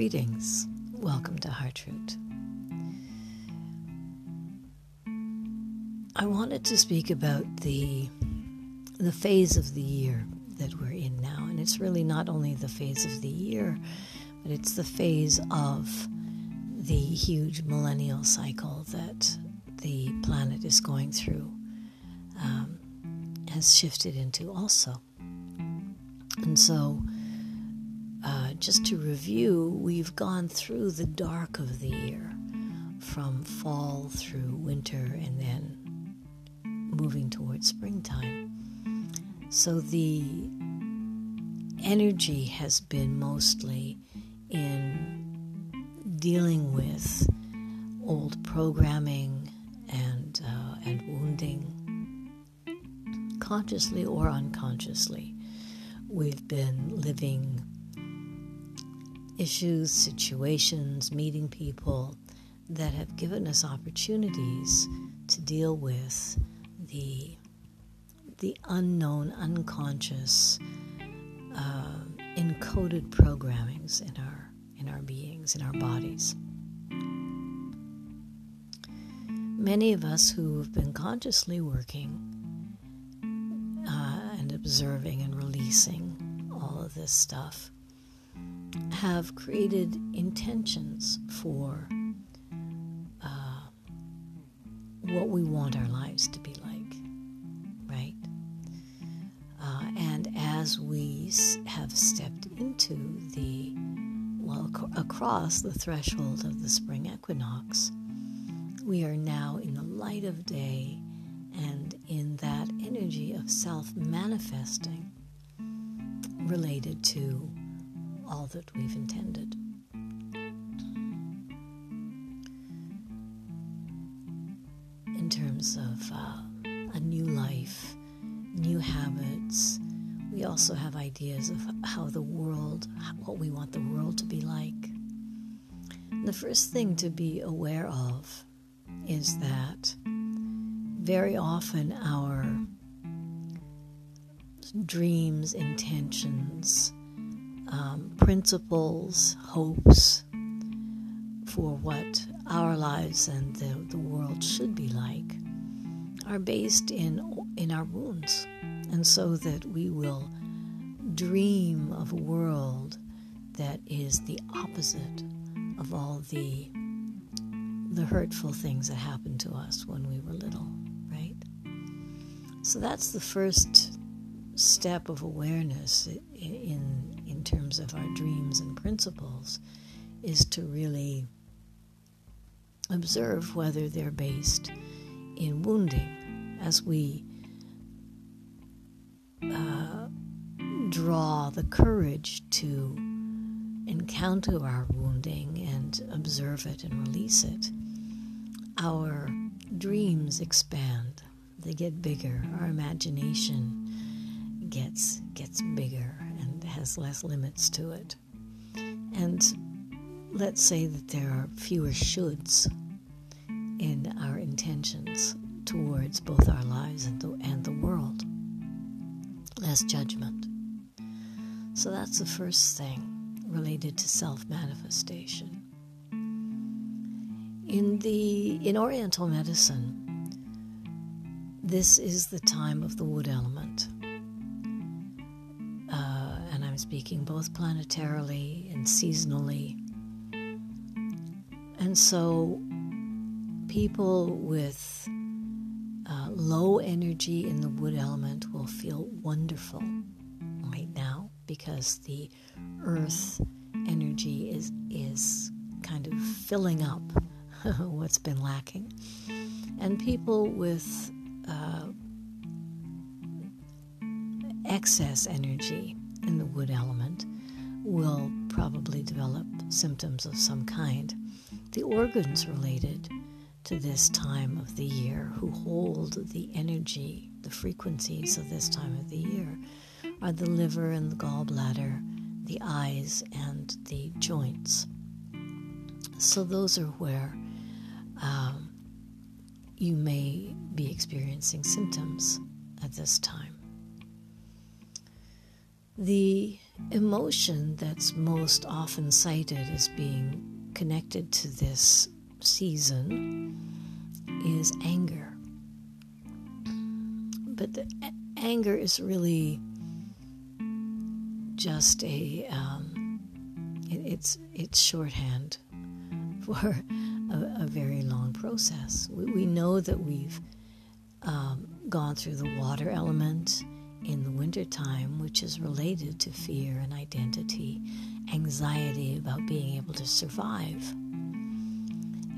Greetings. Welcome to Heartroot. I wanted to speak about the the phase of the year that we're in now, and it's really not only the phase of the year, but it's the phase of the huge millennial cycle that the planet is going through um, has shifted into also. And so, just to review, we've gone through the dark of the year from fall through winter and then moving towards springtime. So the energy has been mostly in dealing with old programming and uh, and wounding, consciously or unconsciously. We've been living issues, situations, meeting people that have given us opportunities to deal with the the unknown, unconscious, uh, encoded programmings in our in our beings, in our bodies. Many of us who have been consciously working uh, and observing and releasing all of this stuff have created intentions for uh, what we want our lives to be like, right? Uh, and as we have stepped into the, well, ac- across the threshold of the spring equinox, we are now in the light of day and in that energy of self manifesting related to all that we've intended. In terms of uh, a new life, new habits, we also have ideas of how the world, what we want the world to be like. And the first thing to be aware of is that very often our dreams, intentions, um, principles, hopes for what our lives and the, the world should be like are based in in our wounds, and so that we will dream of a world that is the opposite of all the the hurtful things that happened to us when we were little, right? So that's the first step of awareness in in terms of our dreams and principles is to really observe whether they're based in wounding. As we uh, draw the courage to encounter our wounding and observe it and release it our dreams expand. They get bigger. Our imagination gets gets bigger has less limits to it. And let's say that there are fewer shoulds in our intentions towards both our lives and the, and the world. Less judgment. So that's the first thing related to self manifestation. In the in Oriental medicine, this is the time of the wood element speaking, both planetarily and seasonally. And so, people with uh, low energy in the wood element will feel wonderful right now because the earth energy is is kind of filling up what's been lacking. And people with uh, excess energy in the wood element will probably develop symptoms of some kind. The organs related to this time of the year, who hold the energy, the frequencies of this time of the year, are the liver and the gallbladder, the eyes, and the joints. So, those are where um, you may be experiencing symptoms at this time. The emotion that's most often cited as being connected to this season is anger. But the anger is really just a um, it, it's it's shorthand for a, a, very long process. We, we know that we've um, gone through the water element in the wintertime, which is related to fear and identity, anxiety about being able to survive.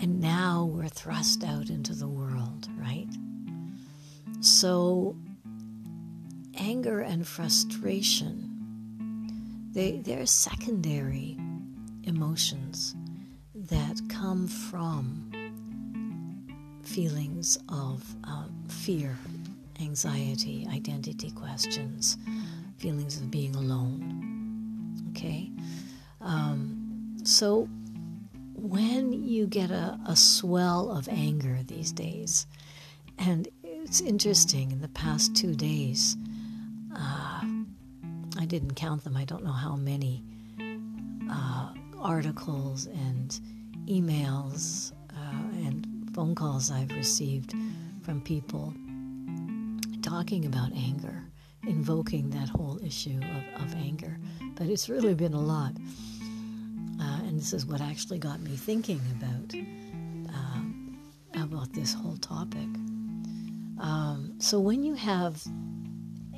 And now we're thrust out into the world, right? So, anger and frustration, they, they're secondary emotions that come from feelings of um, fear anxiety, identity questions, feelings of being alone. Okay? Um, so, when you get a, a swell of anger these days, and it's interesting, in the past two days, uh, I didn't count them, I don't know how many uh, articles and emails uh, and phone calls I've received from people talking about anger, invoking that whole issue of, of anger. But it's really been a lot. Uh, and this is what actually got me thinking about uh, about this whole topic. Um, so when you have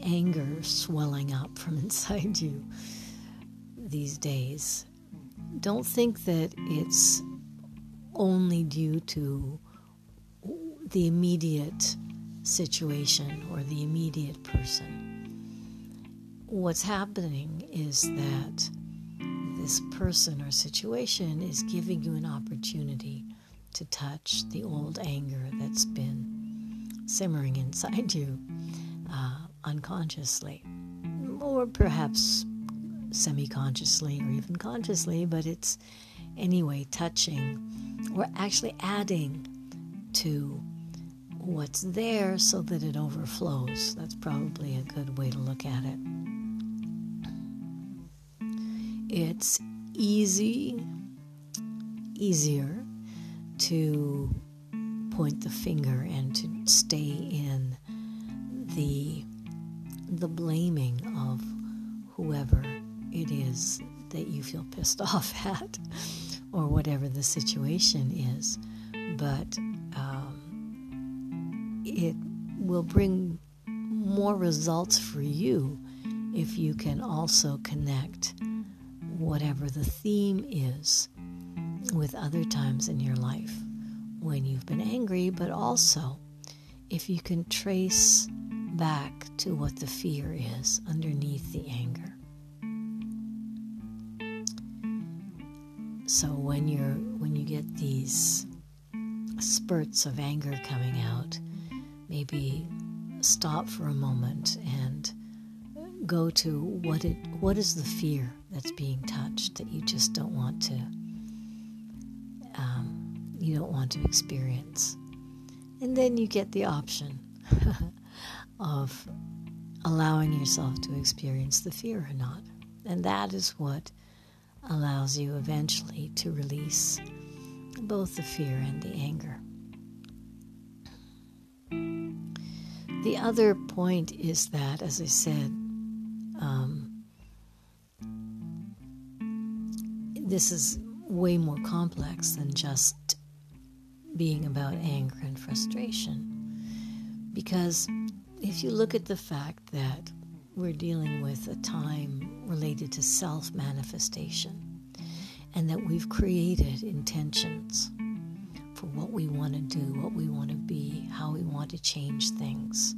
anger swelling up from inside you these days, don't think that it's only due to the immediate situation or the immediate person. What's happening is that this person or situation is giving you an opportunity to touch the old anger that's been simmering inside you uh, unconsciously, or perhaps semi consciously or even consciously, but it's anyway touching or actually adding to what's there so that it overflows. That's probably a good way to look at it. It's easy, easier to point the finger and to stay in the the blaming of whoever it is that you feel pissed off at or whatever the situation is but it will bring more results for you if you can also connect whatever the theme is with other times in your life when you've been angry, but also if you can trace back to what the fear is underneath the anger. So when you're when you get these spurts of anger coming out, maybe stop for a moment and go to what it what is the fear that's being touched that you just don't want to um, you don't want to experience? And then you get the option of allowing yourself to experience the fear or not. And that is what allows you eventually to release both the fear and the anger The other point is that, as I said, um, this is way more complex than just being about anger and frustration. Because if you look at the fact that we're dealing with a time related to self manifestation and that we've created intentions for what we want to do, what we want to be, how we want to change things,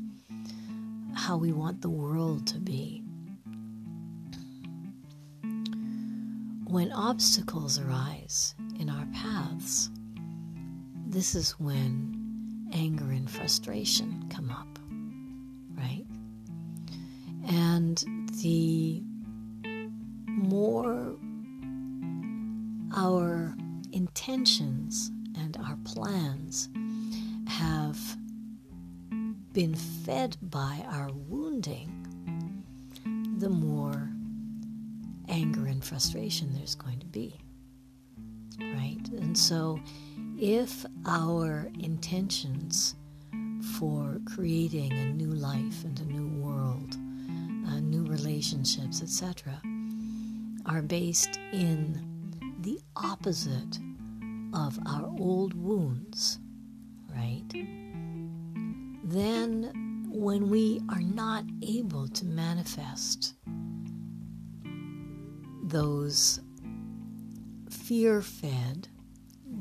how we want the world to be. When obstacles arise in our paths, this is when anger and frustration come up, right? And the more our intentions and our plans have been fed by our wounding, the more anger and frustration there's going to be. Right? And so, if our intentions for creating a new life and a new world, uh, new relationships, etc., are based in the opposite of our old wounds, right? Then, when we are not able to manifest those fear fed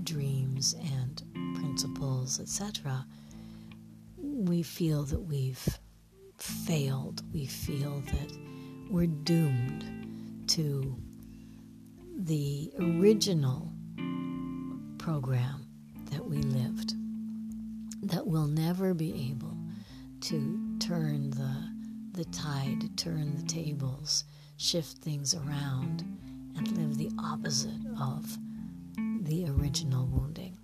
dreams and principles, etc., we feel that we've failed. We feel that we're doomed to the original program that we lived, that we'll never be able to turn the, the tide, turn the tables, shift things around, and live the opposite of the original wounding.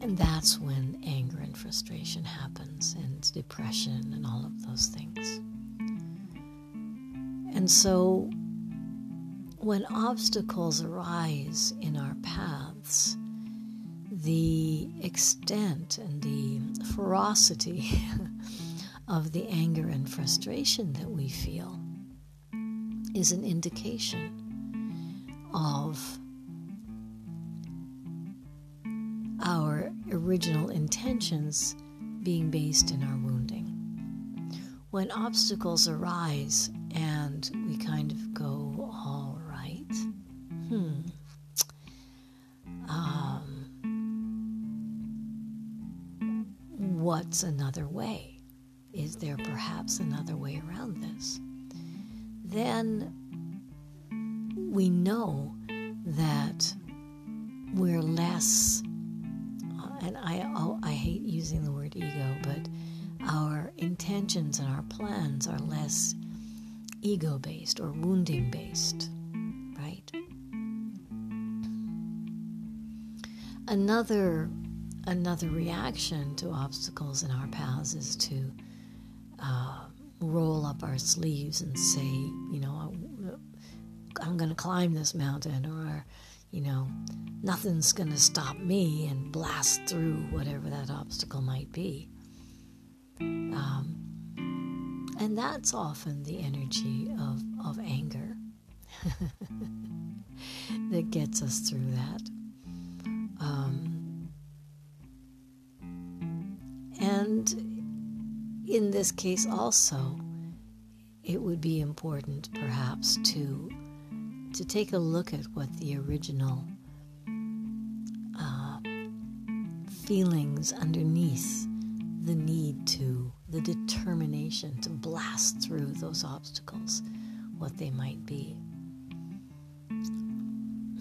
And that's when anger and frustration happens, and depression, and all of those things. And so, when obstacles arise in our paths, the extent and the ferocity of the anger and frustration that we feel is an indication of our original intentions being based in our wounding. When obstacles arise and we kind of go, perhaps another way around this? Then we know that we're less, uh, and I, oh, I hate using the word ego, but our intentions and our plans are less ego based or wounding based, right? Another another reaction to obstacles in our paths is to uh, roll up our sleeves and say, you know, I'm going to climb this mountain, or, you know, nothing's going to stop me, and blast through whatever that obstacle might be. Um, and that's often the energy of, of anger that gets us through that. Um, and in this case, also, it would be important perhaps to, to take a look at what the original uh, feelings underneath the need to, the determination to blast through those obstacles, what they might be.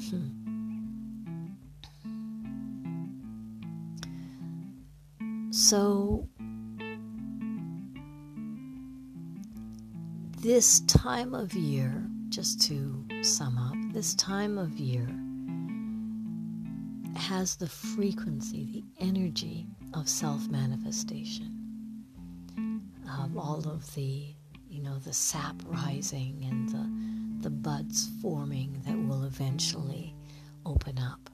Hmm. So, this time of year, just to sum up, this time of year has the frequency, the energy of self manifestation, of um, all of the, you know, the sap rising and the, the buds forming that will eventually open up.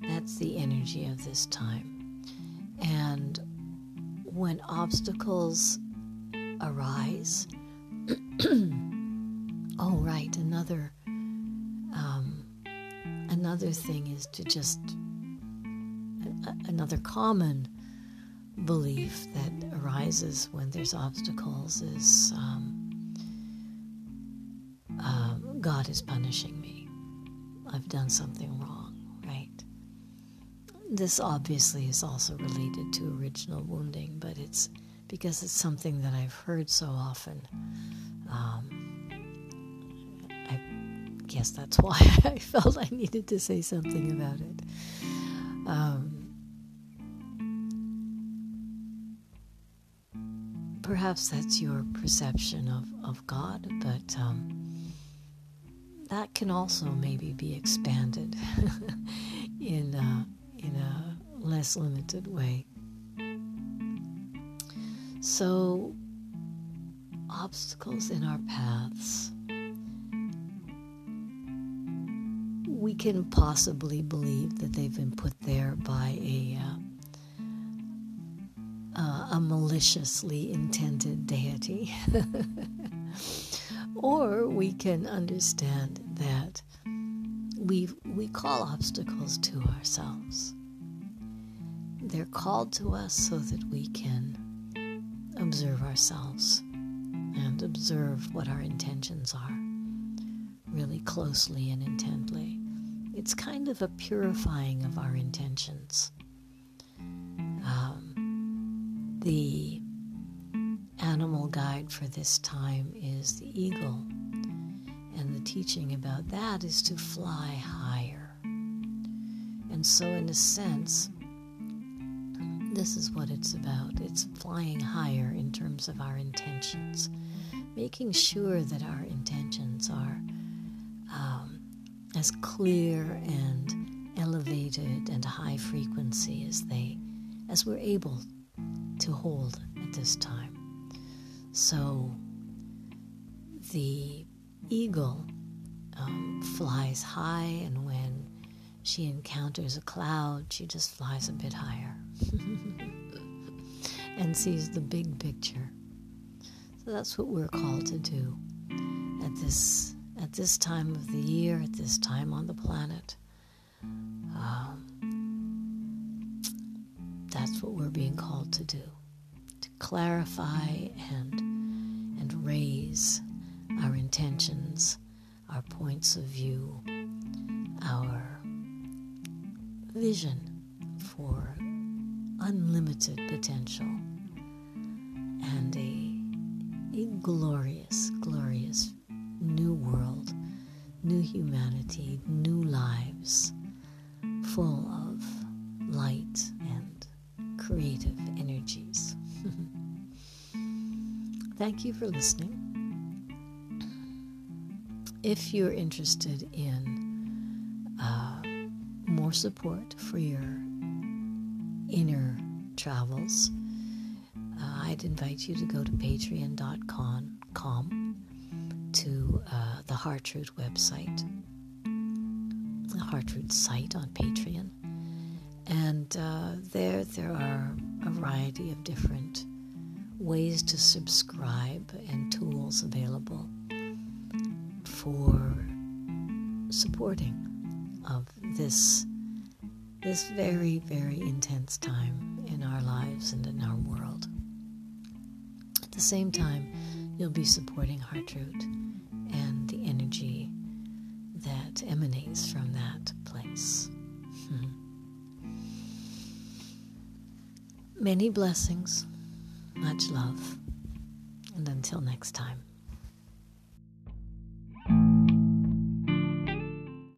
That's the energy of this time. And when obstacles arise, oh, right. Another um, another thing is to just another common belief that arises when there's obstacles is um, uh, God is punishing me. I've done something wrong, right? This obviously is also related to original wounding, but it's because it's something that I've heard so often. Um, I guess that's why I felt I needed to say something about it. Um, perhaps that's your perception of, of God, but um, that can also maybe be expanded in, a, in a less limited way. So, obstacles in our paths, we can possibly believe that they've been put there by a uh, uh, a maliciously intended deity. or we can understand that we we call obstacles to ourselves. They're called to us so that we can observe ourselves and observe what our intentions are really closely and intently. It's kind of a purifying of our intentions. Um, the animal guide for this time is the eagle, and the teaching about that is to fly higher. And so, in a sense, this is what it's about. It's flying higher in terms of our intentions, making sure that our intentions are um, as clear and elevated and high frequency as they as we're able to hold at this time. So the eagle um, flies high, and when she encounters a cloud, she just flies a bit higher. And sees the big picture. So that's what we're called to do at this at this time of the year, at this time on the planet. Um, that's what we're being called to do to clarify and and raise our intentions, our points of view, our vision for unlimited potential and a, a glorious, glorious new world, new humanity, new lives full of light and creative energies. Thank you for listening. If you're interested in uh, more support for your inner travels, Invite you to go to patreon.com to uh, the Hartroot website, the Hartroot site on Patreon. And uh, there, there are a variety of different ways to subscribe and tools available for supporting of this this very, very intense time in our lives and in our world. Same time, you'll be supporting Hartroot and the energy that emanates from that place. Hmm. Many blessings, much love, and until next time.